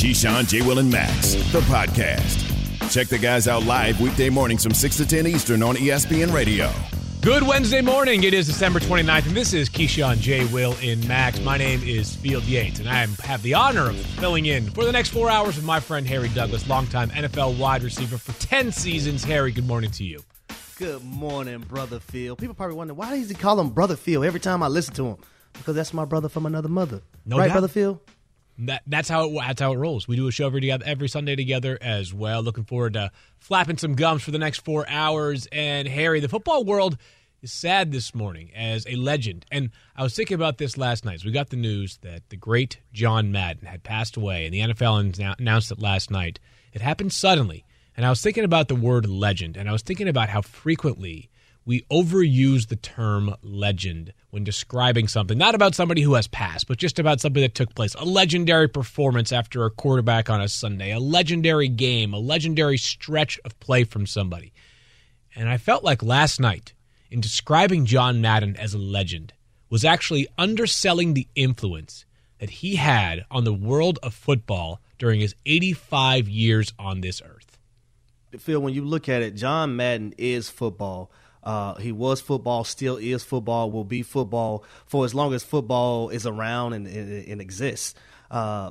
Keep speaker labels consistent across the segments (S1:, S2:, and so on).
S1: Keyshawn, J. Will, and Max, the podcast. Check the guys out live weekday mornings from 6 to 10 Eastern on ESPN Radio.
S2: Good Wednesday morning. It is December 29th, and this is Keyshawn, J. Will, in Max. My name is Field Yates, and I have the honor of filling in for the next four hours with my friend Harry Douglas, longtime NFL wide receiver for 10 seasons. Harry, good morning to you.
S3: Good morning, Brother Phil. People probably wonder why does he call him Brother Phil every time I listen to him? Because that's my brother from another mother.
S2: No
S3: right,
S2: doubt.
S3: Brother Phil?
S2: That, that's how it that's how it rolls. We do a show every together every Sunday together as well. Looking forward to flapping some gums for the next four hours. And Harry, the football world is sad this morning as a legend. And I was thinking about this last night. So we got the news that the great John Madden had passed away, and the NFL announced it last night. It happened suddenly. And I was thinking about the word legend, and I was thinking about how frequently we overuse the term legend when describing something, not about somebody who has passed, but just about something that took place. A legendary performance after a quarterback on a Sunday, a legendary game, a legendary stretch of play from somebody. And I felt like last night, in describing John Madden as a legend, was actually underselling the influence that he had on the world of football during his 85 years on this earth.
S3: Phil, when you look at it, John Madden is football. Uh, he was football, still is football, will be football for as long as football is around and, and, and exists. Uh,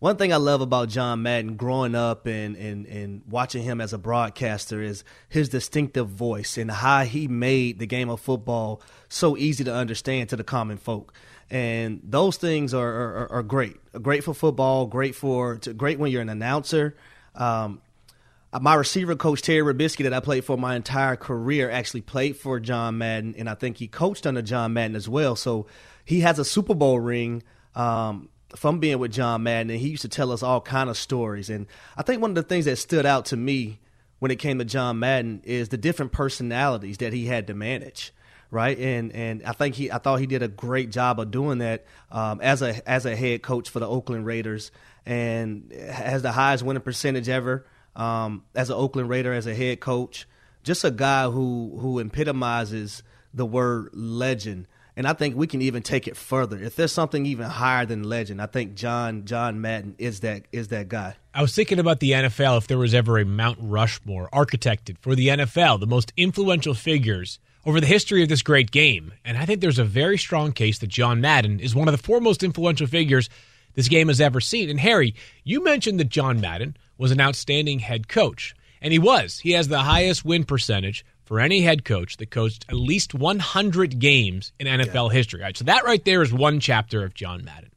S3: one thing I love about John Madden growing up and, and, and watching him as a broadcaster is his distinctive voice and how he made the game of football so easy to understand to the common folk. And those things are, are, are great. Great for football, great for great when you're an announcer. Um, my receiver coach Terry Robiskie that I played for my entire career actually played for John Madden, and I think he coached under John Madden as well. So he has a Super Bowl ring um, from being with John Madden, and he used to tell us all kind of stories. And I think one of the things that stood out to me when it came to John Madden is the different personalities that he had to manage. Right, and and I think he, I thought he did a great job of doing that um, as a as a head coach for the Oakland Raiders, and has the highest winning percentage ever um, as an Oakland Raider, as a head coach. Just a guy who who epitomizes the word legend. And I think we can even take it further. If there's something even higher than legend, I think John John Madden is that is that guy.
S2: I was thinking about the NFL if there was ever a Mount Rushmore architected for the NFL, the most influential figures over the history of this great game. And I think there's a very strong case that John Madden is one of the four most influential figures this game has ever seen. And Harry, you mentioned that John Madden was an outstanding head coach. And he was. He has the highest win percentage for any head coach that coached at least 100 games in NFL yeah. history. Right, so that right there is one chapter of John Madden.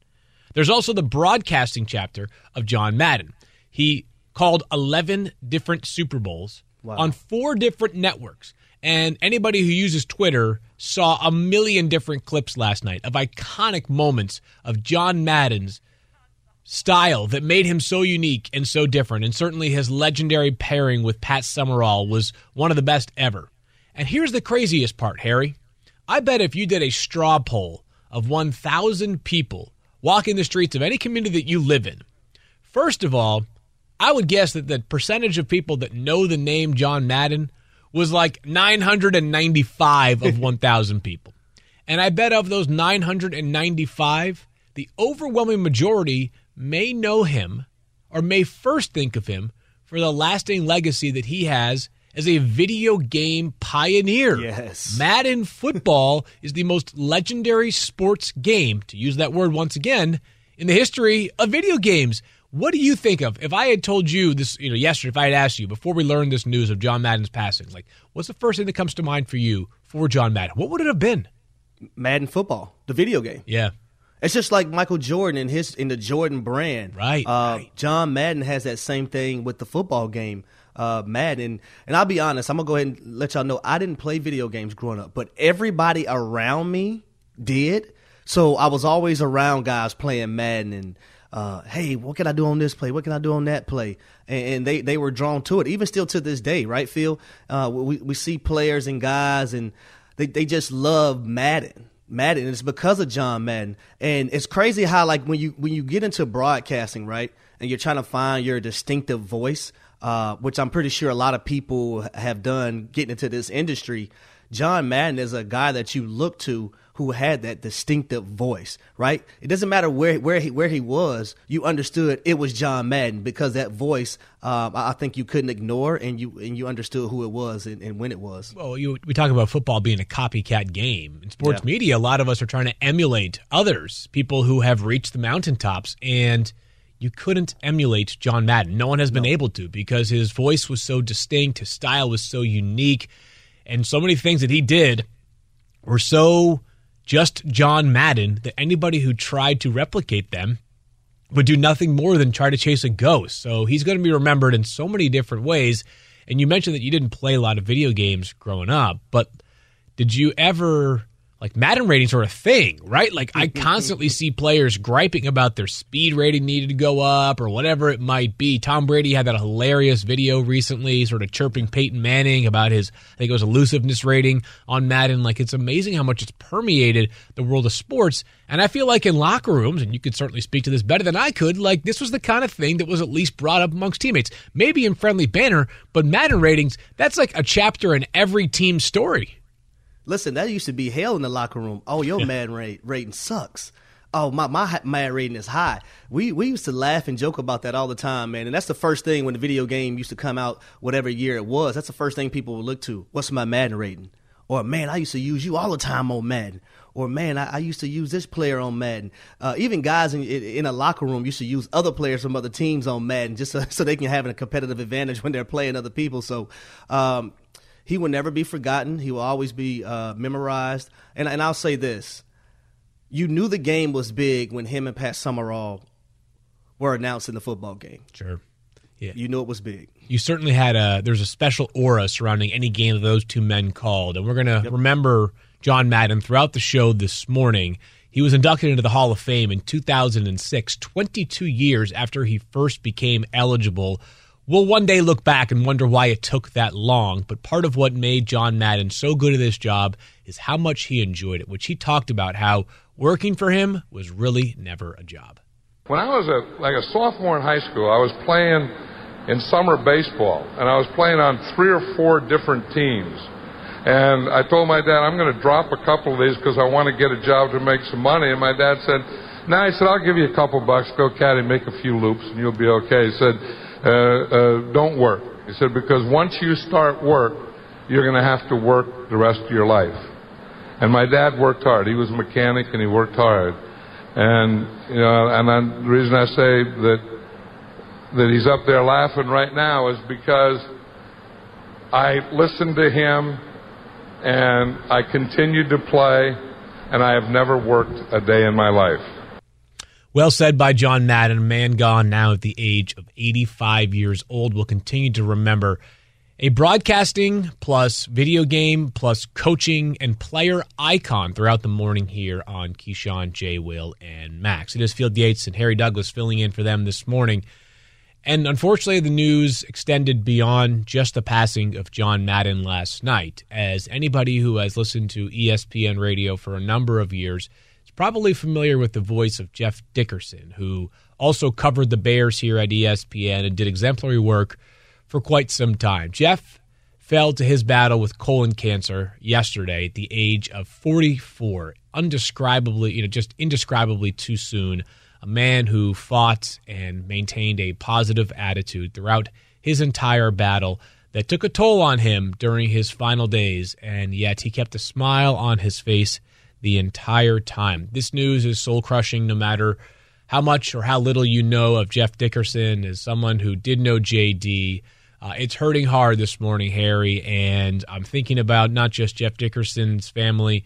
S2: There's also the broadcasting chapter of John Madden. He called 11 different Super Bowls wow. on four different networks. And anybody who uses Twitter saw a million different clips last night of iconic moments of John Madden's style that made him so unique and so different. And certainly his legendary pairing with Pat Summerall was one of the best ever. And here's the craziest part, Harry. I bet if you did a straw poll of 1,000 people walking the streets of any community that you live in, first of all, I would guess that the percentage of people that know the name John Madden was like 995 of 1,000 people. And I bet of those 995, the overwhelming majority may know him or may first think of him for the lasting legacy that he has as a video game pioneer.
S3: Yes.
S2: Madden football is the most legendary sports game, to use that word once again, in the history of video games. What do you think of if I had told you this, you know, yesterday, if I had asked you before we learned this news of John Madden's passing, like, what's the first thing that comes to mind for you for John Madden? What would it have been?
S3: Madden football, the video game.
S2: Yeah.
S3: It's just like Michael Jordan in his in the Jordan brand.
S2: Right,
S3: uh,
S2: right.
S3: John Madden has that same thing with the football game. Uh, Madden, and I'll be honest, I'm gonna go ahead and let y'all know I didn't play video games growing up, but everybody around me did. So I was always around guys playing Madden and uh, hey, what can I do on this play? What can I do on that play? And, and they, they were drawn to it, even still to this day, right, Phil? Uh, we, we see players and guys, and they, they just love Madden. Madden, it's because of John Madden. And it's crazy how, like, when you when you get into broadcasting, right, and you're trying to find your distinctive voice, uh, which I'm pretty sure a lot of people have done getting into this industry. John Madden is a guy that you look to who had that distinctive voice, right? It doesn't matter where where he where he was, you understood it was John Madden because that voice, um, I think you couldn't ignore, and you and you understood who it was and, and when it was.
S2: Well, you, we talk about football being a copycat game in sports yeah. media. A lot of us are trying to emulate others, people who have reached the mountaintops, and you couldn't emulate John Madden. No one has been no. able to because his voice was so distinct, his style was so unique, and so many things that he did were so just John Madden that anybody who tried to replicate them would do nothing more than try to chase a ghost. So he's going to be remembered in so many different ways. And you mentioned that you didn't play a lot of video games growing up, but did you ever like Madden ratings are a thing, right? Like I constantly see players griping about their speed rating needed to go up or whatever it might be. Tom Brady had that hilarious video recently, sort of chirping Peyton Manning about his, I think it was elusiveness rating on Madden. Like it's amazing how much it's permeated the world of sports. And I feel like in locker rooms, and you could certainly speak to this better than I could, like this was the kind of thing that was at least brought up amongst teammates. Maybe in friendly banner, but Madden ratings, that's like a chapter in every team story.
S3: Listen, that used to be hell in the locker room. Oh, your mad rate rating sucks. Oh, my my mad rating is high. We we used to laugh and joke about that all the time, man. And that's the first thing when the video game used to come out, whatever year it was. That's the first thing people would look to. What's my Madden rating? Or man, I used to use you all the time on Madden. Or man, I, I used to use this player on Madden. Uh, even guys in, in a locker room used to use other players from other teams on Madden just so, so they can have a competitive advantage when they're playing other people. So um, he will never be forgotten. He will always be uh, memorized. And, and I'll say this you knew the game was big when him and Pat Summerall were announced in the football game.
S2: Sure.
S3: Yeah. You knew it was big.
S2: You certainly had a there's a special aura surrounding any game that those two men called. And we're gonna yep. remember John Madden throughout the show this morning. He was inducted into the Hall of Fame in 2006, 22 years after he first became eligible We'll one day look back and wonder why it took that long, but part of what made John Madden so good at this job is how much he enjoyed it, which he talked about how working for him was really never a job.
S4: When I was a, like a sophomore in high school, I was playing in summer baseball, and I was playing on three or four different teams. And I told my dad, I'm going to drop a couple of these because I want to get a job to make some money. And my dad said, No, nah, he said, I'll give you a couple bucks, go caddy, make a few loops, and you'll be okay. He said, uh, uh, don't work. He said, because once you start work, you're going to have to work the rest of your life. And my dad worked hard. He was a mechanic and he worked hard. And, you know, and I, the reason I say that, that he's up there laughing right now is because I listened to him and I continued to play and I have never worked a day in my life.
S2: Well said by John Madden, a man gone now at the age of 85 years old. Will continue to remember a broadcasting plus video game plus coaching and player icon throughout the morning here on Keyshawn, J. Will, and Max. It is Field Yates and Harry Douglas filling in for them this morning. And unfortunately, the news extended beyond just the passing of John Madden last night, as anybody who has listened to ESPN radio for a number of years – probably familiar with the voice of Jeff Dickerson, who also covered the Bears here at ESPN and did exemplary work for quite some time. Jeff fell to his battle with colon cancer yesterday at the age of 44. Undescribably, you know, just indescribably too soon. A man who fought and maintained a positive attitude throughout his entire battle that took a toll on him during his final days, and yet he kept a smile on his face the entire time. This news is soul crushing no matter how much or how little you know of Jeff Dickerson as someone who did know JD. Uh, it's hurting hard this morning, Harry, and I'm thinking about not just Jeff Dickerson's family,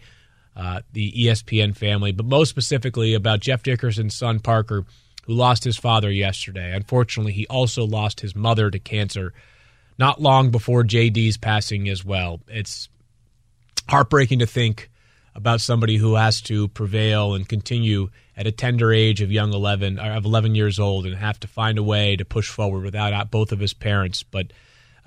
S2: uh, the ESPN family, but most specifically about Jeff Dickerson's son, Parker, who lost his father yesterday. Unfortunately, he also lost his mother to cancer not long before JD's passing as well. It's heartbreaking to think about somebody who has to prevail and continue at a tender age of young 11 of 11 years old and have to find a way to push forward without both of his parents but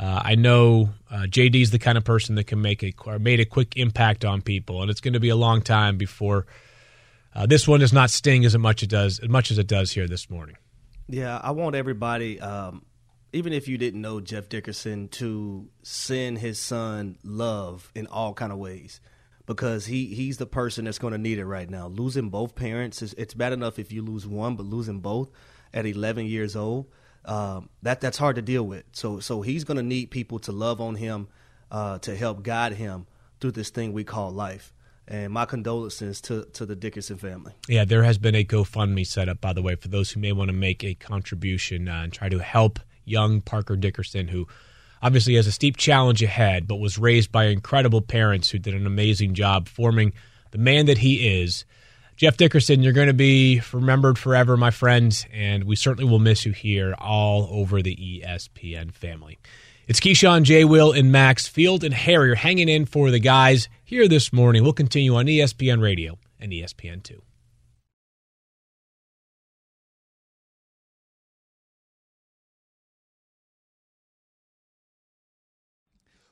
S2: uh, I know uh, JD's the kind of person that can make a or made a quick impact on people, and it's going to be a long time before uh, this one does not sting as much as it does as much as it does here this morning.
S3: Yeah, I want everybody, um, even if you didn't know Jeff Dickerson, to send his son love in all kind of ways because he he's the person that's going to need it right now. Losing both parents is it's bad enough if you lose one, but losing both at 11 years old, um, that that's hard to deal with. So so he's going to need people to love on him, uh, to help guide him through this thing we call life. And my condolences to, to the Dickerson family.
S2: Yeah, there has been a GoFundMe set up, by the way, for those who may want to make a contribution uh, and try to help young Parker Dickerson, who obviously has a steep challenge ahead, but was raised by incredible parents who did an amazing job forming the man that he is. Jeff Dickerson, you're going to be remembered forever, my friend, and we certainly will miss you here all over the ESPN family. It's Keyshawn, J. Will, and Max Field and Harry are hanging in for the guys here this morning. We'll continue on ESPN Radio and ESPN2.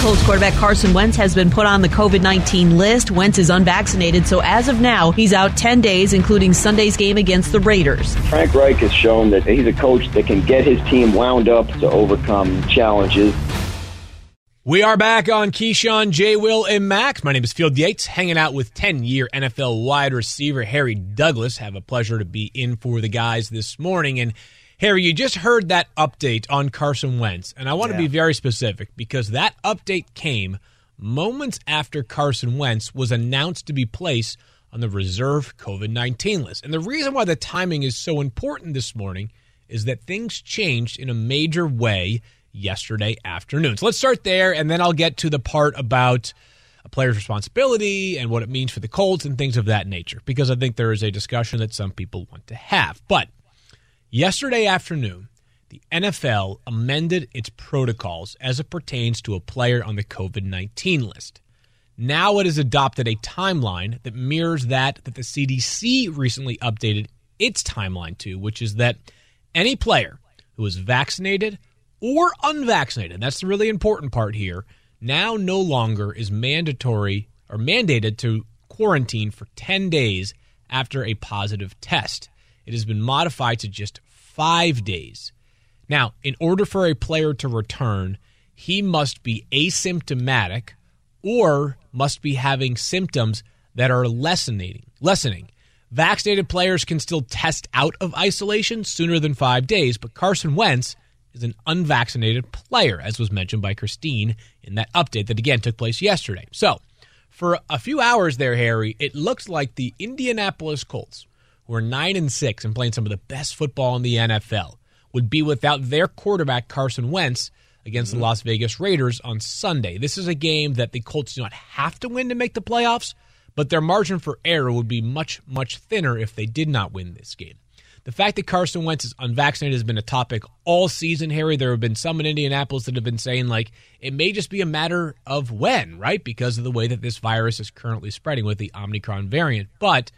S5: Colts quarterback Carson Wentz has been put on the COVID 19 list. Wentz is unvaccinated, so as of now, he's out 10 days, including Sunday's game against the Raiders.
S6: Frank Reich has shown that he's a coach that can get his team wound up to overcome challenges.
S2: We are back on Keyshawn, J. Will, and Max. My name is Field Yates, hanging out with 10 year NFL wide receiver Harry Douglas. Have a pleasure to be in for the guys this morning. And Harry, you just heard that update on Carson Wentz, and I want yeah. to be very specific because that update came moments after Carson Wentz was announced to be placed on the reserve COVID 19 list. And the reason why the timing is so important this morning is that things changed in a major way yesterday afternoon. So let's start there, and then I'll get to the part about a player's responsibility and what it means for the Colts and things of that nature, because I think there is a discussion that some people want to have. But Yesterday afternoon, the NFL amended its protocols as it pertains to a player on the COVID 19 list. Now it has adopted a timeline that mirrors that that the CDC recently updated its timeline to, which is that any player who is vaccinated or unvaccinated, that's the really important part here, now no longer is mandatory or mandated to quarantine for 10 days after a positive test it has been modified to just five days. Now, in order for a player to return, he must be asymptomatic or must be having symptoms that are lessening. Lessening. Vaccinated players can still test out of isolation sooner than five days, but Carson Wentz is an unvaccinated player, as was mentioned by Christine in that update that again took place yesterday. So, for a few hours there, Harry, it looks like the Indianapolis Colts who are 9 and 6 and playing some of the best football in the NFL, would be without their quarterback, Carson Wentz, against mm-hmm. the Las Vegas Raiders on Sunday. This is a game that the Colts do not have to win to make the playoffs, but their margin for error would be much, much thinner if they did not win this game. The fact that Carson Wentz is unvaccinated has been a topic all season, Harry. There have been some in Indianapolis that have been saying, like, it may just be a matter of when, right? Because of the way that this virus is currently spreading with the Omicron variant. But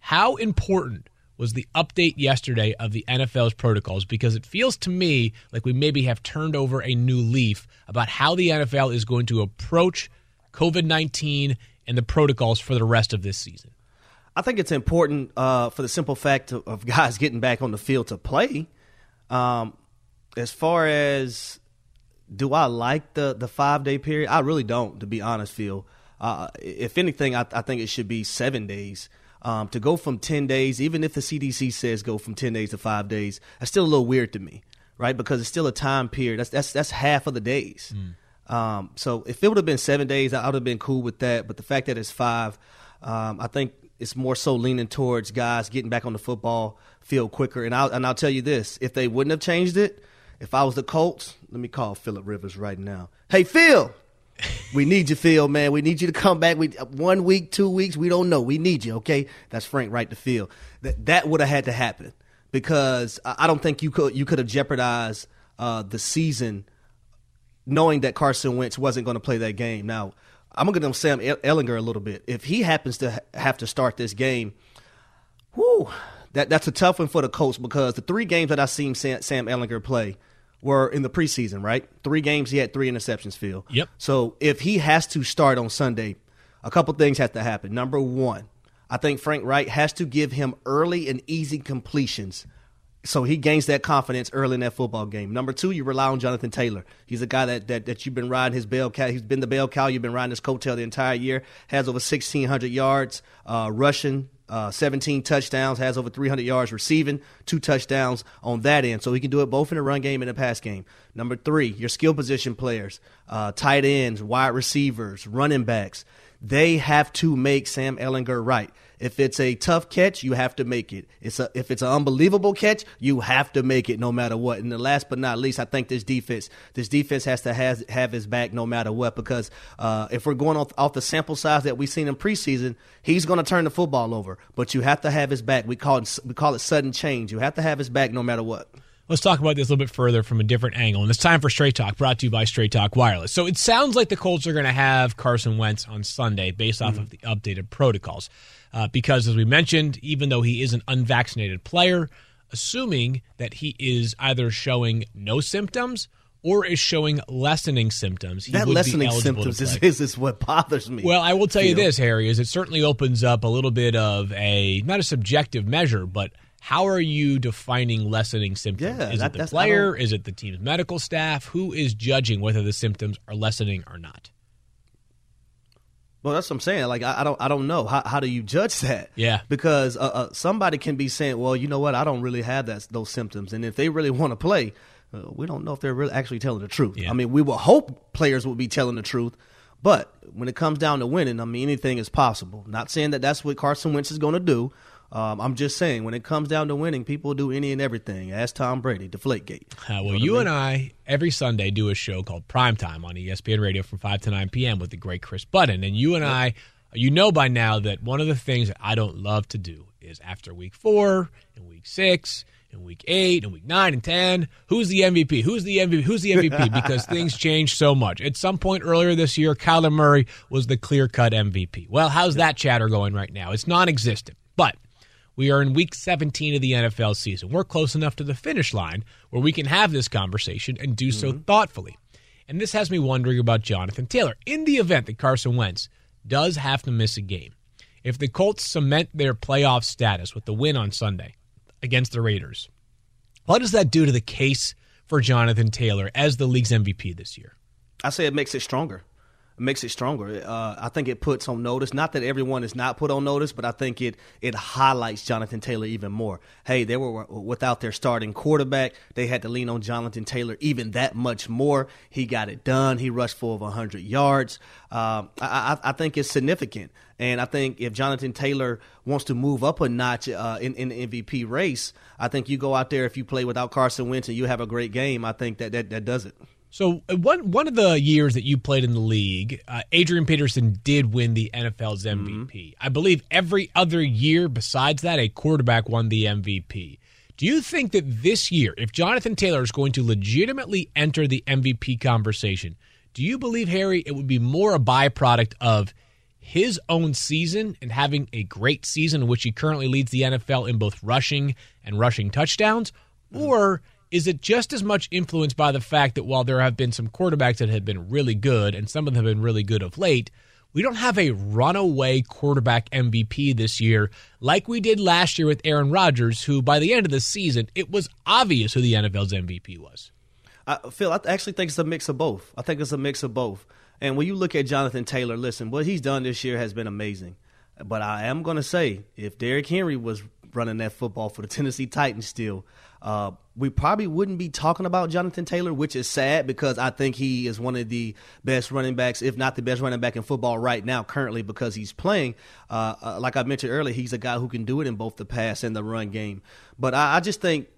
S2: how important was the update yesterday of the NFL's protocols? Because it feels to me like we maybe have turned over a new leaf about how the NFL is going to approach COVID 19 and the protocols for the rest of this season.
S3: I think it's important uh, for the simple fact of, of, guys getting back on the field to play. Um, as far as do I like the the five day period? I really don't, to be honest. Phil, uh, if anything, I, I, think it should be seven days. Um, to go from 10 days, even if the CDC says go from 10 days to five days, that's still a little weird to me, right? Because it's still a time period. That's that's that's half of the days. Mm. Um, so if it would have been seven days, I would have been cool with that. But the fact that it's five, um, I think it's more so leaning towards guys getting back on the football field quicker. And I'll and I'll tell you this: if they wouldn't have changed it, if I was the Colts, let me call Philip Rivers right now. Hey, Phil, we need you, Phil, man. We need you to come back. We one week, two weeks, we don't know. We need you, okay? That's Frank Reich to Phil. That that would have had to happen because I don't think you could you could have jeopardized uh, the season knowing that Carson Wentz wasn't going to play that game. Now, I'm going to give Sam Ehlinger a little bit. If he happens to have to start this game, whoo, that that's a tough one for the Colts because the three games that I've seen Sam, Sam Ehlinger play were in the preseason, right? Three games he had three interceptions, Phil.
S2: Yep.
S3: So if he has to start on Sunday, a couple things have to happen. Number one, I think Frank Reich has to give him early and easy completions so he gains that confidence early in that football game. Number two, you rely on Jonathan Taylor. He's a guy that, that, that you've been riding his bell cow. He's been the bell cow. You've been riding his coattail the entire year. Has over 1,600 yards uh, rushing, uh, 17 touchdowns, has over 300 yards receiving, two touchdowns on that end. So he can do it both in the run game and the pass game. Number three, your skill position players, uh, tight ends, wide receivers, running backs. They have to make Sam Ehlinger right. If it's a tough catch, you have to make it. It's a, if it's an unbelievable catch, you have to make it no matter what. And the last but not least, I think this defense, this defense has to have, have his back no matter what because uh, if we're going off, off the sample size that we've seen in preseason, he's going to turn the football over. But you have to have his back. We call it we call it sudden change. You have to have his back no matter what.
S2: Let's talk about this a little bit further from a different angle. And it's time for Straight Talk, brought to you by Straight Talk Wireless. So it sounds like the Colts are going to have Carson Wentz on Sunday based off mm-hmm. of the updated protocols. Uh, because, as we mentioned, even though he is an unvaccinated player, assuming that he is either showing no symptoms or is showing lessening symptoms.
S3: that lessening symptoms is, is, is, what bothers me.
S2: Well, I will tell you this, Harry, is it certainly opens up a little bit of a not a subjective measure, but how are you defining lessening symptoms?
S3: Yeah,
S2: is
S3: that,
S2: it the player? Is it the team's medical staff? Who is judging whether the symptoms are lessening or not?
S3: Well, that's what I'm saying. Like, I, I, don't, I don't know. How, how do you judge that?
S2: Yeah.
S3: Because uh, uh, somebody can be saying, well, you know what? I don't really have that those symptoms, and if they really want to play, uh, we don't know if they're really actually telling the truth.
S2: Yeah.
S3: I mean, we will hope players will be telling the truth, but when it comes down to winning, I mean, anything is possible. Not saying that that's what Carson Wentz is going to do, um, I'm just saying, when it comes down to winning, people do any and everything. Ask Tom Brady, Deflategate.
S2: Uh, well, you, you and I every Sunday do a show called Prime Time on ESPN Radio from five to nine p.m. with the great Chris Button, and you and yep. I, you know by now that one of the things that I don't love to do is after week four and week six and week eight and week nine and ten. Who's the MVP? Who's the MVP? Who's the MVP? Because things change so much. At some point earlier this year, Kyler Murray was the clear cut MVP. Well, how's that chatter going right now? It's non existent. But we are in week 17 of the NFL season. We're close enough to the finish line where we can have this conversation and do so mm-hmm. thoughtfully. And this has me wondering about Jonathan Taylor. In the event that Carson Wentz does have to miss a game, if the Colts cement their playoff status with the win on Sunday against the Raiders, what does that do to the case for Jonathan Taylor as the league's MVP this year?
S3: I say it makes it stronger makes it stronger. Uh, I think it puts on notice. Not that everyone is not put on notice, but I think it it highlights Jonathan Taylor even more. Hey, they were without their starting quarterback. They had to lean on Jonathan Taylor even that much more. He got it done. He rushed for over 100 yards. Um, I, I, I, think it's significant. And I think if Jonathan Taylor wants to move up a notch uh, in, in the MVP race, I think you go out there if you play without Carson Wentz and you have a great game. I think that that, that does it.
S2: So uh, one one of the years that you played in the league, uh, Adrian Peterson did win the NFL's MVP. Mm-hmm. I believe every other year besides that, a quarterback won the MVP. Do you think that this year, if Jonathan Taylor is going to legitimately enter the MVP conversation, do you believe Harry it would be more a byproduct of his own season and having a great season in which he currently leads the NFL in both rushing and rushing touchdowns, mm-hmm. or is it just as much influenced by the fact that while there have been some quarterbacks that have been really good and some of them have been really good of late, we don't have a runaway quarterback MVP this year like we did last year with Aaron Rodgers, who by the end of the season, it was obvious who the NFL's MVP was.
S3: Uh, Phil, I actually think it's a mix of both. I think it's a mix of both. And when you look at Jonathan Taylor, listen, what he's done this year has been amazing. But I am going to say, if Derrick Henry was running that football for the Tennessee Titans still. Uh, we probably wouldn't be talking about Jonathan Taylor, which is sad because I think he is one of the best running backs, if not the best running back in football right now, currently, because he's playing. Uh, uh, like I mentioned earlier, he's a guy who can do it in both the pass and the run game. But I, I just think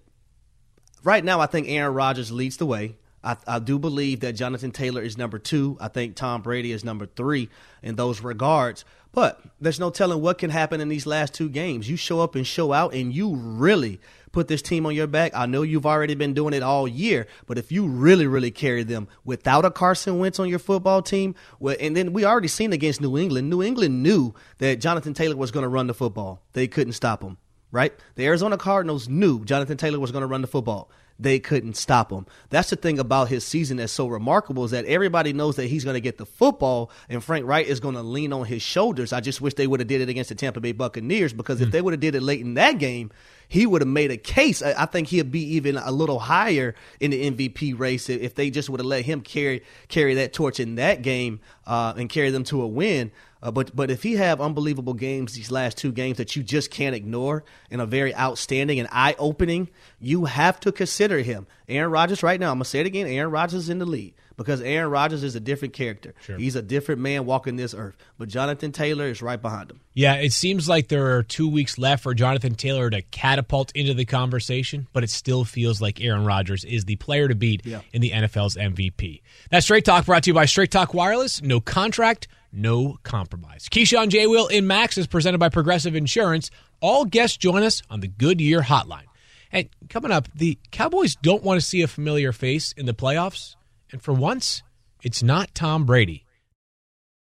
S3: right now, I think Aaron Rodgers leads the way. I, I, do believe that Jonathan Taylor is number two. I think Tom Brady is number three in those regards. But there's no telling what can happen in these last two games. You show up and show out, and you really put this team on your back. I know you've already been doing it all year, but if you really, really carry them without a Carson Wentz on your football team, well, and then we already seen against New England. New England knew that Jonathan Taylor was going to run the football. They couldn't stop him, right? The Arizona Cardinals knew Jonathan Taylor was going to run the football they couldn't stop him. That's the thing about his season that's so remarkable is that everybody knows that he's going to get the football and Frank Reich is going to lean on his shoulders. I just wish they would have did it against the Tampa Bay Buccaneers because if hmm. they would have did it late in that game, he would have made a case. I, think he'd be even a little higher in the MVP race if they just would have let him carry carry that torch in that game uh, and carry them to a win. Uh, but but if he have unbelievable games these last two games that you just can't ignore and a very outstanding and eye opening, you have to consider him. Aaron Rodgers right now, I'm gonna say it again. Aaron Rodgers is in the lead because Aaron Rodgers is a different character. Sure. He's a different man walking this earth. But Jonathan Taylor is right behind him.
S2: Yeah, it seems like there are two weeks left for Jonathan Taylor to catapult into the conversation, but it still feels like Aaron Rodgers is the player to beat yeah. in the NFL's MVP. That Straight Talk brought to you by Straight Talk Wireless. No contract, no compromise. Keyshawn J. Will in Max is presented by Progressive Insurance. All guests join us on the Goodyear Hotline. And coming up, the Cowboys don't want to see a familiar face in the playoffs. And for once, it's not Tom Brady.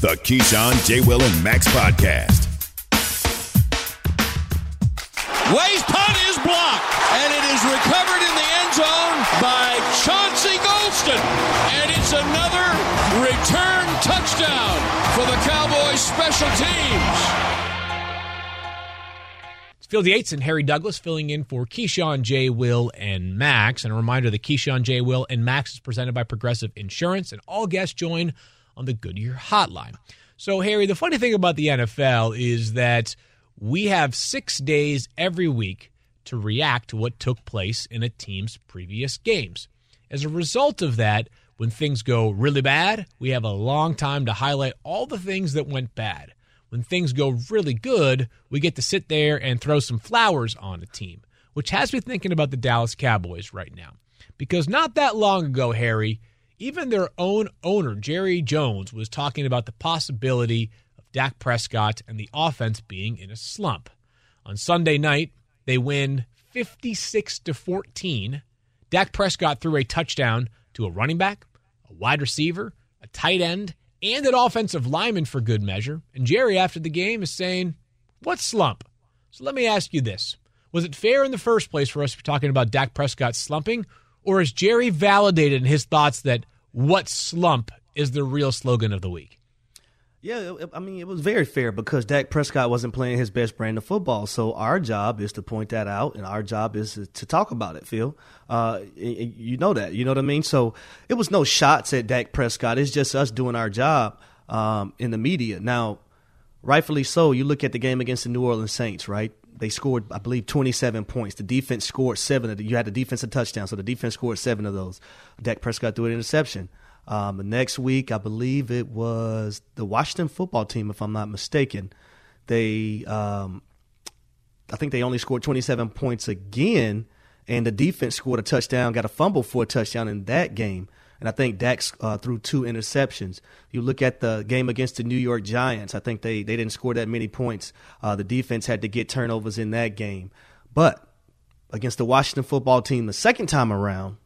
S1: The Keyshawn, J. Will, and Max podcast.
S7: Way's punt is blocked, and it is recovered in the end zone by Chauncey Golston. And it's another return touchdown for the Cowboys special teams.
S2: It's Field Yates and Harry Douglas filling in for Keyshawn J. Will and Max. And a reminder that Keyshawn J. Will and Max is presented by Progressive Insurance, and all guests join on the Goodyear Hotline. So, Harry, the funny thing about the NFL is that we have six days every week to react to what took place in a team's previous games. As a result of that, when things go really bad, we have a long time to highlight all the things that went bad when things go really good, we get to sit there and throw some flowers on a team, which has me thinking about the Dallas Cowboys right now. Because not that long ago, Harry, even their own owner, Jerry Jones, was talking about the possibility of Dak Prescott and the offense being in a slump. On Sunday night, they win 56 to 14. Dak Prescott threw a touchdown to a running back, a wide receiver, a tight end, and an offensive lineman for good measure. And Jerry, after the game, is saying, What slump? So let me ask you this Was it fair in the first place for us to be talking about Dak Prescott slumping? Or is Jerry validated in his thoughts that what slump is the real slogan of the week?
S3: Yeah, I mean, it was very fair because Dak Prescott wasn't playing his best brand of football. So our job is to point that out, and our job is to, talk about it, Phil. Uh, you know that. You know what I mean? So it was no shots at Dak Prescott. It's just us doing our job um, in the media. Now, rightfully so, you look at the game against the New Orleans Saints, right? They scored, I believe, 27 points. The defense scored seven of them. You had the defensive touchdown, so the defense scored seven of those. Dak Prescott threw an interception. Um, the next week, I believe it was the Washington football team, if I'm not mistaken. They, um, I think they only scored 27 points again, and the defense scored a touchdown, got a fumble for a touchdown in that game. And I think Dax uh, threw two interceptions. You look at the game against the New York Giants. I think they, they didn't score that many points. Uh, the defense had to get turnovers in that game. But against the Washington football team the second time around,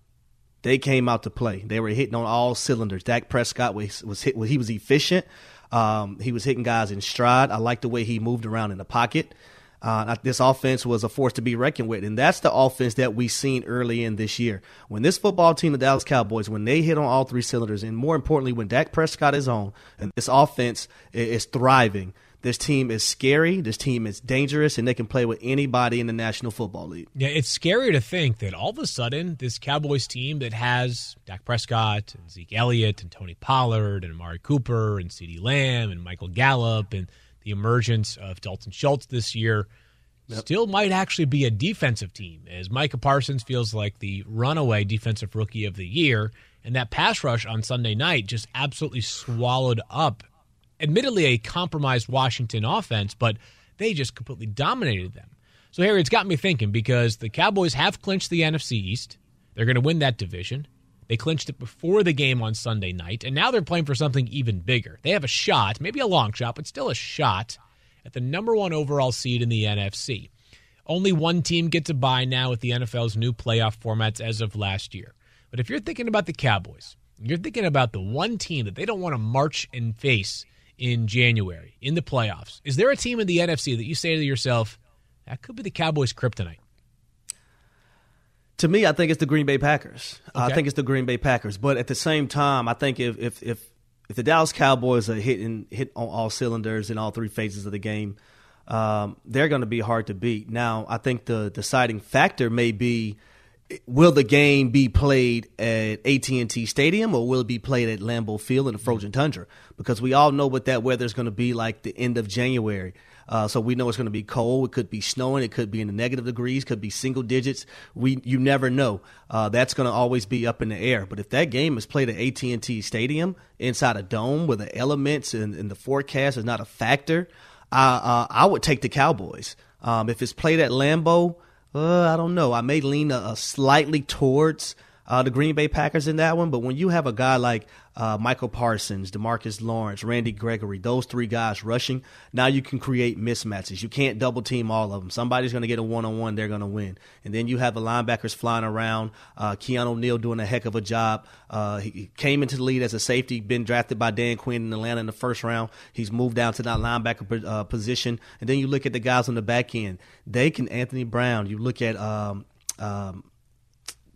S3: they came out to play. They were hitting on all cylinders. Dak Prescott was, was hit. He was efficient. Um, he was hitting guys in stride. I like the way he moved around in the pocket. Uh, this offense was a force to be reckoned with, and that's the offense that we've seen early in this year. When this football team, the Dallas Cowboys, when they hit on all three cylinders, and more importantly, when Dak Prescott is on, and this offense is thriving, this team is scary. This team is dangerous, and they can play with anybody in the National Football League.
S2: Yeah, it's scary to think that all of a sudden this Cowboys team that has Dak Prescott and Zeke Elliott and Tony Pollard and Amari Cooper and CeeDee Lamb and Michael Gallup and the emergence of Dalton Schultz this year still might actually be a defensive team as Micah Parsons feels like the runaway defensive rookie of the year and that pass rush on Sunday night just absolutely swallowed up admittedly a compromised Washington offense, but they just completely dominated them. So, Harry, it's got me thinking because the Cowboys have clinched the NFC East. They're going to win that division. They clinched it before the game on Sunday night, and now they're playing for something even bigger. They have a shot, maybe a long shot, but still a shot at the number one overall seed in the NFC. Only one team gets a bye now with the NFL's new playoff formats as of last year. But if you're thinking about the Cowboys, you're thinking about the one team that they don't want to march and face in January in the playoffs. Is there a team in the NFC that you say to yourself, that could be the Cowboys' kryptonite?
S3: To me, I think it's the Green Bay Packers. I think it's the Green Bay Packers. But at the same time, I think if if if, if the Dallas Cowboys are hitting hit on all cylinders in all three phases of the game, um, they're going to be hard to beat. Now, I think the deciding factor may be will the game be played at AT&T Stadium or will it be played at Lambeau Field in the frozen tundra? Because we all know what that weather is going to be like the end of January. Uh, so we know it's going to be cold. It could be snowing. It could be in the negative degrees. Could be single digits. We you never know. Uh, that's going to always be up in the air. But if that game is played at AT and T Stadium inside a dome where the elements and, and the forecast is not a factor, uh, uh, I would take the Cowboys. Um, if it's played at Lambeau, uh, I don't know. I may lean a, a slightly towards uh, the Green Bay Packers in that one, but when you have a guy like uh, Micah Parsons, Demarcus Lawrence, Randy Gregory, those three guys rushing, now you can create mismatches. You can't double team all of them. Somebody's going to get a one on one, they're going to win. And then you have the linebackers flying around. Uh, Keanu O'Neal doing a heck of a job. Uh, he came into the lead as a safety, been drafted by Dan Quinn in Atlanta in the first round. He's moved down to that linebacker uh, position. And then you look at the guys on the back end. They can Anthony Brown. You look at um, um,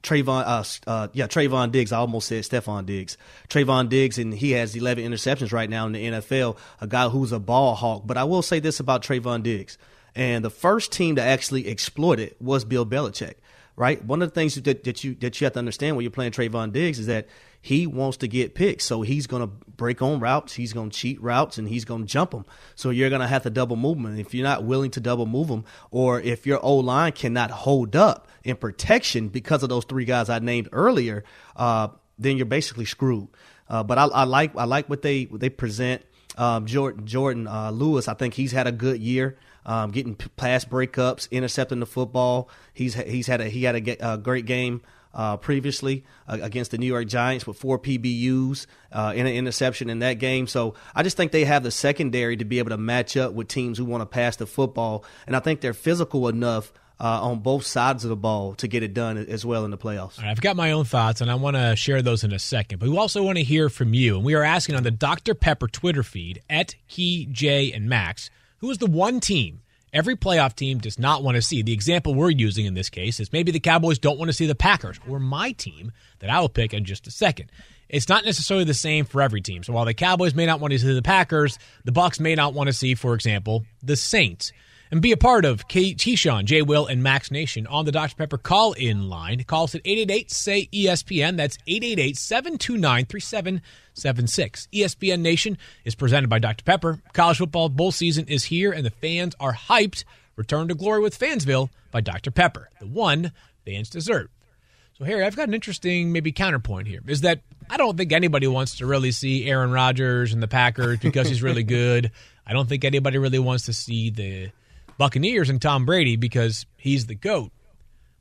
S3: Trevon, uh, uh, yeah, Trevon Diggs. I almost said Stefon Diggs. Trevon Diggs, and he has 11 interceptions right now in the NFL. A guy who's a ball hawk. But I will say this about Trevon Diggs. And the first team to actually exploit it was Bill Belichick, right? One of the things that, that you that you have to understand when you're playing Trevon Diggs is that he wants to get picks, so he's going to break on routes, he's going to cheat routes, and he's going to jump them. So you're going to have to double move them. And if you're not willing to double move them, or if your O line cannot hold up in protection because of those three guys I named earlier, uh, then you're basically screwed. Uh, but I, I like I like what they what they present. Um, Jourdan Jourdan uh, Lewis, I think he's had a good year. Um, getting p- pass breakups, intercepting the football. He's he's had a he had a, a great game uh, previously uh, against the New York Giants with four PBUs uh, and an interception in that game. So I just think they have the secondary to be able to match up with teams who want to pass the football, and I think they're physical enough uh, on both sides of the ball to get it done as well in the playoffs.
S2: Right, I've got my own thoughts, and I want to share those in a second. But we also want to hear from you. And we are asking on the Dr. Pepper Twitter feed at Key, J, and Max, who is the one team every playoff team does not want to see? The example we're using in this case is maybe the Cowboys don't want to see the Packers, or my team that I will pick in just a second. it's not necessarily the same for every team. So while the Cowboys may not want to see the Packers, the Bucks may not want to see, for example, the Saints. And be a part of Kate Keyshawn, Jay Will, and Max Nation on the Dr. Pepper call in line. Call us at 888 say ESPN. That's 888 729 3776. ESPN Nation is presented by Dr. Pepper. College football bowl season is here, and the fans are hyped. Return to glory with Fansville by Dr. Pepper, the one fans deserve. So, Harry, I've got an interesting maybe counterpoint here is that I don't think anybody wants to really see Aaron Rodgers and the Packers because he's really good. I don't think anybody really wants to see the Buccaneers and Tom Brady because he's the GOAT.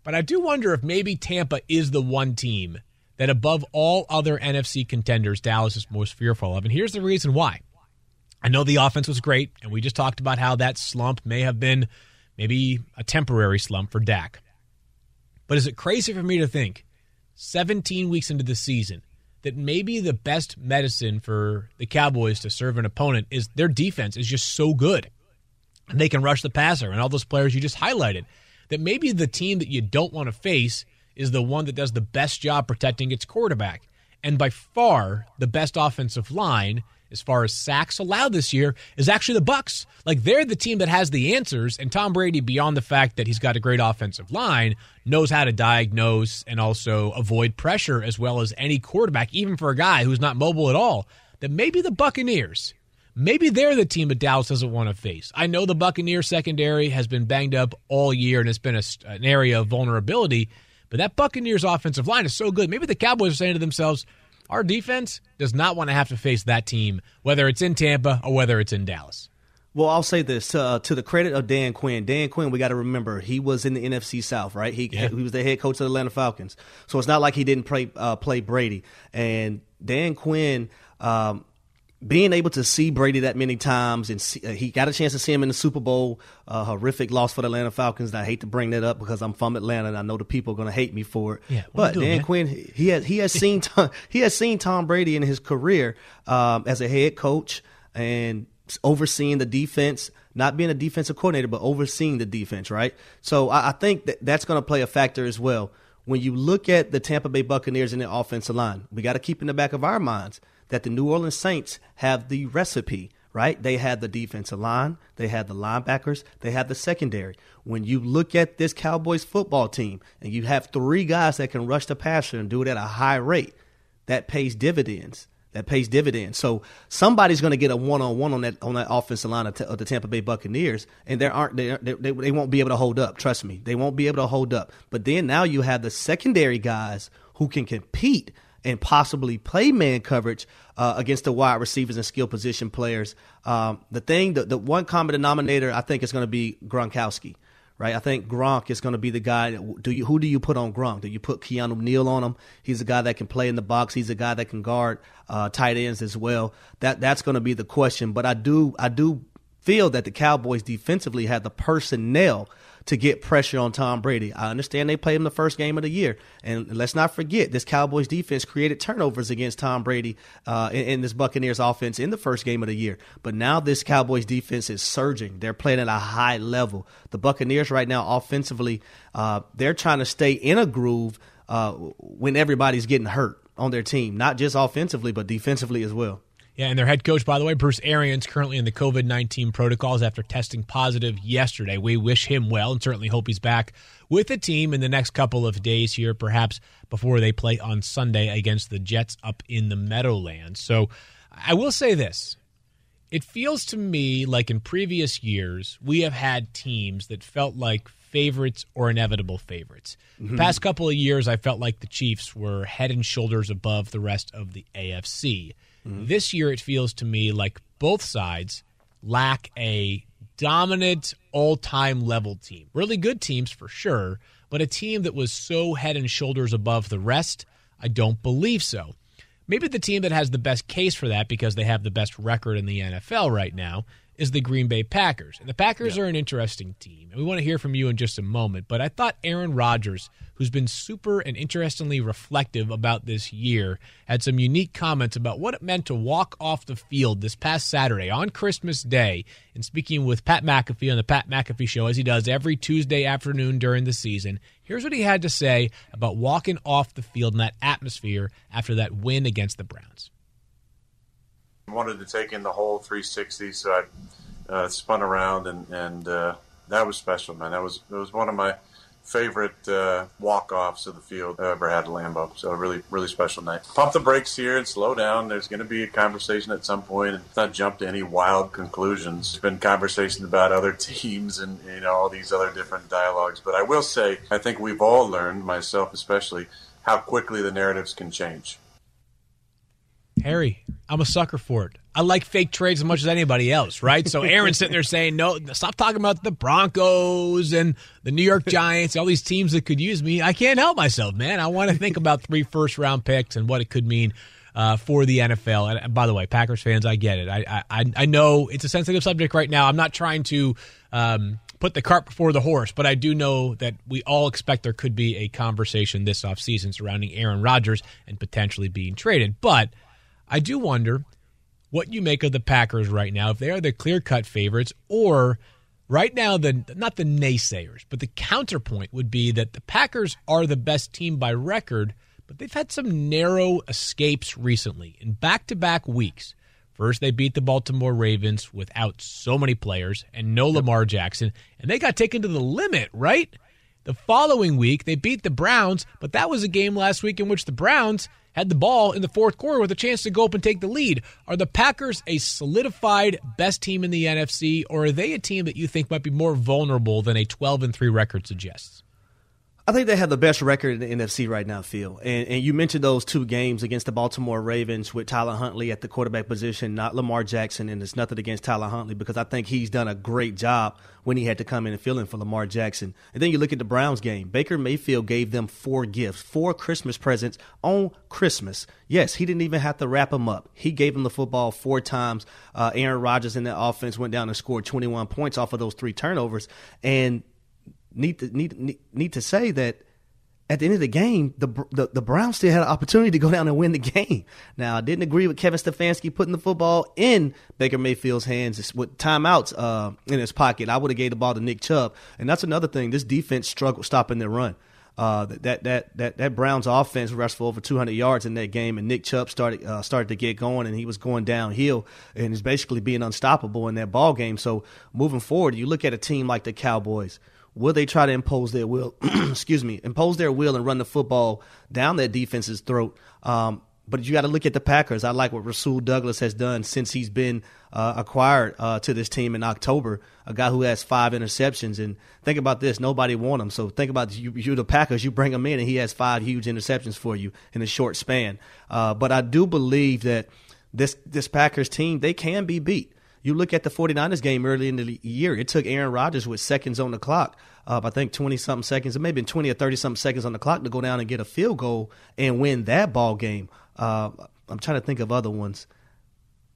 S2: But I do wonder if maybe Tampa is the one team that, above all other NFC contenders, Dallas is most fearful of. And here's the reason why. I know the offense was great, and we just talked about how that slump may have been maybe a temporary slump for Dak. But is it crazy for me to think 17 weeks into the season that maybe the best medicine for the Cowboys to serve an opponent is their defense is just so good and they can rush the passer and all those players you just highlighted that maybe the team that you don't want to face is the one that does the best job protecting its quarterback and by far the best offensive line as far as sacks allowed this year is actually the Bucs. Like they're the team that has the answers, and Tom Brady, beyond the fact that he's got a great offensive line, knows how to diagnose and also avoid pressure as well as any quarterback, even for a guy who's not mobile at all. That maybe the Buccaneers, maybe they're the team that Dallas doesn't want to face. I know the Buccaneers secondary has been banged up all year and it's been a, an area of vulnerability, but that Buccaneers offensive line is so good. Maybe the Cowboys are saying to themselves, our defense does not want to have to face that team, whether it's in Tampa or whether it's in Dallas.
S3: Well, I'll say this uh, to the credit of Dan Quinn. Dan Quinn, we got to remember he was in the NFC South, right? He yeah. he was the head coach of the Atlanta Falcons, so it's not like he didn't play uh, play Brady. And Dan Quinn, um, being able to see Brady that many times, and see, uh, he got a chance to see him in the Super Bowl. Uh, horrific loss for the Atlanta Falcons. And I hate to bring that up because I'm from Atlanta, and I know the people are going to hate me for it.
S2: Yeah,
S3: but
S2: doing,
S3: Dan
S2: man?
S3: Quinn, he has he has seen Tom, he has seen Tom Brady in his career um, as a head coach and overseeing the defense. Not being a defensive coordinator, but overseeing the defense, right? So I, I think that that's going to play a factor as well. When you look at the Tampa Bay Buccaneers and their offensive line, we got to keep in the back of our minds that the New Orleans Saints have the recipe, right? They had the defensive line, they had the linebackers, they had the secondary. When you look at this Cowboys football team and you have three guys that can rush the passer and do it at a high rate, that pays dividends. That pays dividends. So somebody's going to get a one on one on that on that offensive line of, of, the Tampa Bay Buccaneers, and there aren't they, they they won't be able to hold up. Trust me, they won't be able to hold up. But then now you have the secondary guys who can compete and possibly play man coverage uh, against the wide receivers and skill position players. Um, the thing, the, the one common denominator, I think is going to be Gronkowski. Right, I think Gronk is going to be the guy. Do you who do you put on Gronk? Do you put Keanu Neal on him? He's a guy that can play in the box. He's a guy that can guard uh, tight ends as well. That that's going to be the question. But I do I do feel that the Cowboys defensively have the personnel to get pressure on Tom Brady. I understand they played him the first game of the year, and let's not forget this Cowboys defense created turnovers against Tom Brady uh, in, in, this Buccaneers offense in the first game of the year. But now this Cowboys defense is surging. They're playing at a high level. The Buccaneers right now offensively, uh, they're trying to stay in a groove uh, when everybody's getting hurt on their team, not just offensively but defensively as well.
S2: Yeah, and their head coach, by the way, Bruce Arians, currently in the COVID 19 protocols after testing positive yesterday. We wish him well and certainly hope he's back with the team in the next couple of days here, perhaps before they play on Sunday against the Jets up in the Meadowlands. So I will say this. It feels to me like in previous years, we have had teams that felt like favorites or inevitable favorites. Mm-hmm. The past couple of years, I felt like the Chiefs were head and shoulders above the rest of the AFC. Mm-hmm. This year, it feels to me like both sides lack a dominant all time level team. Really good teams for sure, but a team that was so head and shoulders above the rest, I don't believe so. Maybe the team that has the best case for that because they have the best record in the NFL right now is the Green Bay Packers. And the Packers yeah. are an interesting team. And we want to hear from you in just a moment. But I thought Aaron Rodgers, who's been super and interestingly reflective about this year, had some unique comments about what it meant to walk off the field this past Saturday on Christmas Day. And speaking with Pat McAfee on the Pat McAfee Show, as he does every Tuesday afternoon during the season, here's what he had to say about walking off the field in that atmosphere after that win against the Browns
S8: wanted to take in the whole 360, so I uh, spun around, and and uh, that was special, man. That was it was one of my favorite uh, walk offs of the field I ever had at Lambeau. So really really special night. Pump the brakes here and slow down. There's going to be a conversation at some point, and not jump to any wild conclusions. There's been conversations about other teams and you know all these other different dialogues. But I will say, I think we've all learned, myself especially, how quickly the narratives can change.
S2: Harry, I'm a sucker for it. I like fake trades as much as anybody else, right? So Aaron's sitting there saying, "No, stop talking about the Broncos and the New York Giants, all these teams that could use me." I can't help myself, man. I want to think about three first round picks and what it could mean uh, for the NFL. And by the way, Packers fans, I get it. I I, I know it's a sensitive subject right now. I'm not trying to. Um, put the cart before the horse, but I do know that we all expect there could be a conversation this offseason surrounding Aaron Rodgers and potentially being traded. But I do wonder what you make of the Packers right now, if they are the clear cut favorites, or right now, the not the naysayers, but the counterpoint would be that the Packers are the best team by record, but they've had some narrow escapes recently in back to back weeks. First, they beat the Baltimore Ravens without so many players and no Lamar Jackson, and they got taken to the limit, right? The following week, they beat the Browns, but that was a game last week in which the Browns had the ball in the fourth quarter with a chance to go up and take the lead. Are the Packers a solidified best team in the NFC, or are they a team that you think might be more vulnerable than a 12 and 3 record suggests?
S3: I think they have the best record in the NFC right now, Field. And, and you mentioned those two games against the Baltimore Ravens with Tyler Huntley at the quarterback position, not Lamar Jackson. And it's nothing against Tyler Huntley because I think he's done a great job when he had to come in and fill in for Lamar Jackson. And then you look at the Browns game. Baker Mayfield gave them four gifts, four Christmas presents on Christmas. Yes, he didn't even have to wrap them up. He gave them the football four times. Uh, Aaron Rodgers in that offense went down and scored 21 points off of those three turnovers. And need to need need, to say that at the end of the game, the, the, the Browns still had an opportunity to go down and win the game. Now, I didn't agree with Kevin Stefanski putting the football in Baker Mayfield's hands with timeouts uh, in his pocket. I would have gave the ball to Nick Chubb, and that's another thing. This defense struggled stopping their run. Uh, that that that that Browns offense rushed for over 200 yards in that game, and Nick Chubb started uh, started to get going, and he was going downhill, and is basically being unstoppable in that ball game. So moving forward, you look at a team like the Cowboys will they try to impose their will? excuse me, impose their will and run the football down that defense's throat? Um, but you got to look at the Packers. I like what Rasul Douglas has done since he's been uh, acquired uh, to this team in October. A guy who has five interceptions. And think about this: nobody want him. So think about you, you the Packers. You bring him in, and he has five huge interceptions for you in a short span. Uh, but I do believe that this this Packers team they can be beat. You look at the 49ers game early in the year, it took Aaron Rodgers with seconds on the clock, uh, I think 20 something seconds, it may have been 20 or 30 something seconds on the clock to go down and get a field goal and win that ball game. Uh, I'm trying to think of other ones.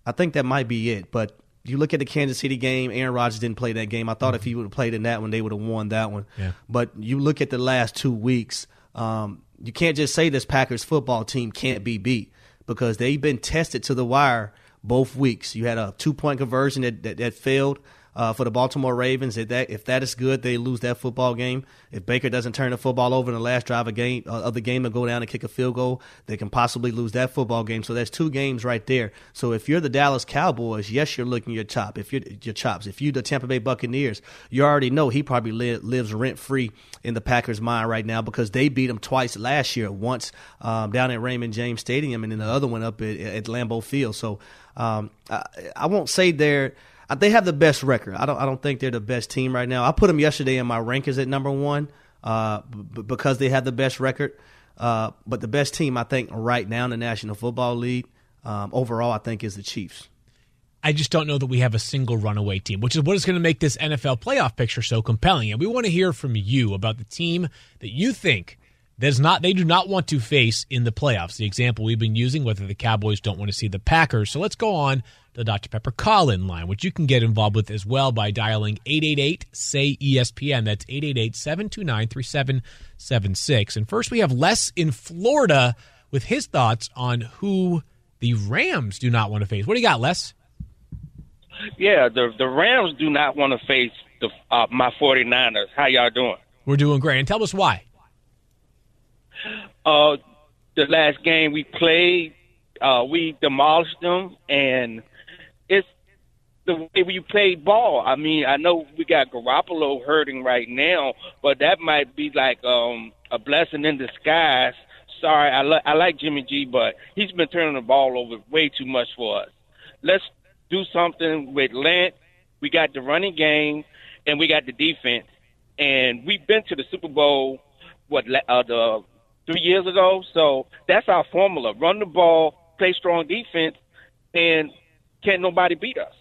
S3: I think that might be it. But you look at the Kansas City game, Aaron Rodgers didn't play that game. I thought mm-hmm. if he would have played in that one, they would have won that one.
S2: Yeah.
S3: But you look at the last two weeks, um, you can't just say this Packers football team can't be beat because they've been tested to the wire both weeks. You had a two point conversion that, that, that failed uh, for the Baltimore Ravens. If that if that is good, they lose that football game. If Baker doesn't turn the football over in the last drive of game uh, of the game and go down and kick a field goal, they can possibly lose that football game. So that's two games right there. So if you're the Dallas Cowboys, yes, you're looking your top. If you're your chops, if you the Tampa Bay Buccaneers, you already know he probably li- lives rent free in the Packers' mind right now because they beat him twice last year. Once um, down at Raymond James Stadium, and then the other one up at, at Lambeau Field. So um, I, I won't say they're they have the best record. I don't I don't think they're the best team right now. I put them yesterday in my rankings at number one uh, b- because they have the best record. Uh, but the best team I think right now in the National Football League um, overall I think is the Chiefs.
S2: I just don't know that we have a single runaway team, which is what is going to make this NFL playoff picture so compelling. And we want to hear from you about the team that you think does not they do not want to face in the playoffs. The example we've been using, whether the Cowboys don't want to see the Packers. So let's go on the Dr. Pepper call in line, which you can get involved with as well by dialing 888 say ESPN. That's 888 729 3776. And first, we have Les in Florida with his thoughts on who the Rams do not want to face. What do you got, Les?
S9: Yeah, the the Rams do not want to face the uh, my 49ers. How y'all doing?
S2: We're doing great. And tell us why.
S9: Uh, the last game we played, uh, we demolished them, and it's the way we played ball. I mean, I know we got Garoppolo hurting right now, but that might be like um, a blessing in disguise. Sorry, I, li- I like Jimmy G, but he's been turning the ball over way too much for us. Let's do something with Lance. We got the running game, and we got the defense, and we've been to the Super Bowl. What uh, the three years ago? So that's our formula: run the ball, play strong defense, and can't nobody beat us.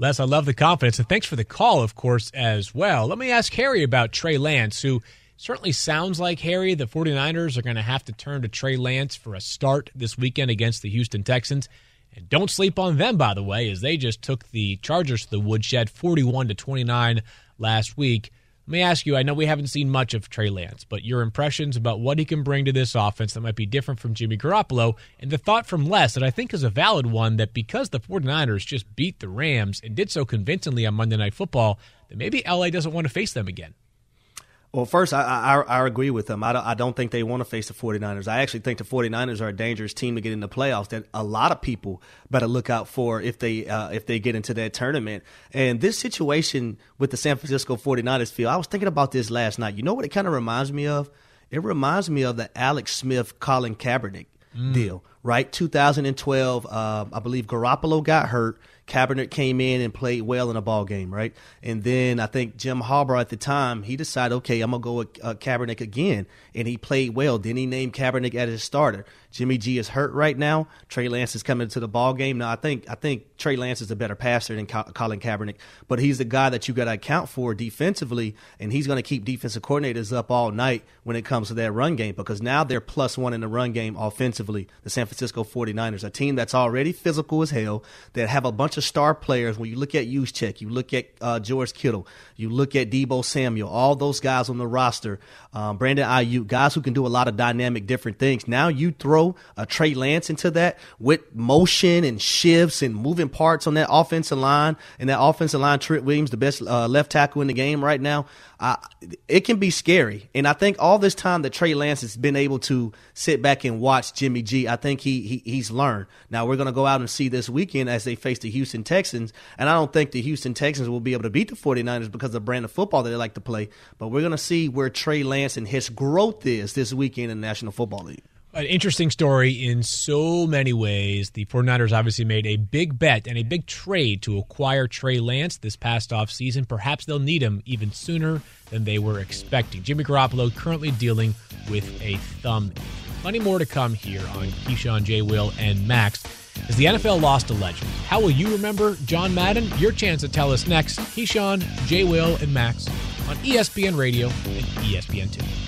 S2: Les, I love the confidence, and thanks for the call, of course, as well. Let me ask Harry about Trey Lance, who certainly sounds like Harry. The 49ers are going to have to turn to Trey Lance for a start this weekend against the Houston Texans. And don't sleep on them, by the way, as they just took the Chargers to the woodshed 41 to 29 last week. Let me ask you I know we haven't seen much of Trey Lance, but your impressions about what he can bring to this offense that might be different from Jimmy Garoppolo, and the thought from Les that I think is a valid one that because the 49ers just beat the Rams and did so convincingly on Monday Night Football, that maybe LA doesn't want to face them again.
S3: Well, first, I, I, I agree with them. I don't, I don't think they want to face the 49ers. I actually think the 49ers are a dangerous team to get in the playoffs that a lot of people better look out for if they uh, if they get into that tournament. And this situation with the San Francisco 49ers field, I was thinking about this last night. You know what it kind of reminds me of? It reminds me of the Alex Smith Colin Kaepernick mm. deal, right? 2012, uh, I believe Garoppolo got hurt. Kaepernick came in and played well in a ball game, right? And then I think Jim Harbaugh at the time he decided, okay, I'm gonna go with uh, Kaepernick again, and he played well. Then he named Kaepernick as his starter. Jimmy G is hurt right now. Trey Lance is coming to the ball game now. I think I think Trey Lance is a better passer than Colin Kaepernick, but he's the guy that you got to account for defensively, and he's going to keep defensive coordinators up all night when it comes to that run game because now they're plus one in the run game offensively. The San Francisco 49ers, a team that's already physical as hell, that have a bunch of star players. When you look at Juszczyk, you look at uh, George Kittle, you look at Deebo Samuel, all those guys on the roster, um, Brandon Aiyuk, guys who can do a lot of dynamic different things. Now you throw a Trey Lance into that with motion and shifts and moving parts on that offensive line and that offensive line. Trent Williams, the best uh, left tackle in the game right now. Uh, it can be scary, and I think all this time that Trey Lance has been able to sit back and watch Jimmy G, I think he, he he's learned. Now we're going to go out and see this weekend as they face the Houston Texans, and I don't think the Houston Texans will be able to beat the 49ers because of the brand of football that they like to play. But we're going to see where Trey Lance and his growth is this weekend in the National Football League
S2: an interesting story in so many ways. The 49ers obviously made a big bet and a big trade to acquire Trey Lance this past offseason. Perhaps they'll need him even sooner than they were expecting. Jimmy Garoppolo currently dealing with a thumb. Plenty more to come here on Keyshawn, J. Will, and Max. As the NFL lost a legend, how will you remember John Madden? Your chance to tell us next. Keyshawn, J. Will, and Max on ESPN Radio and ESPN2.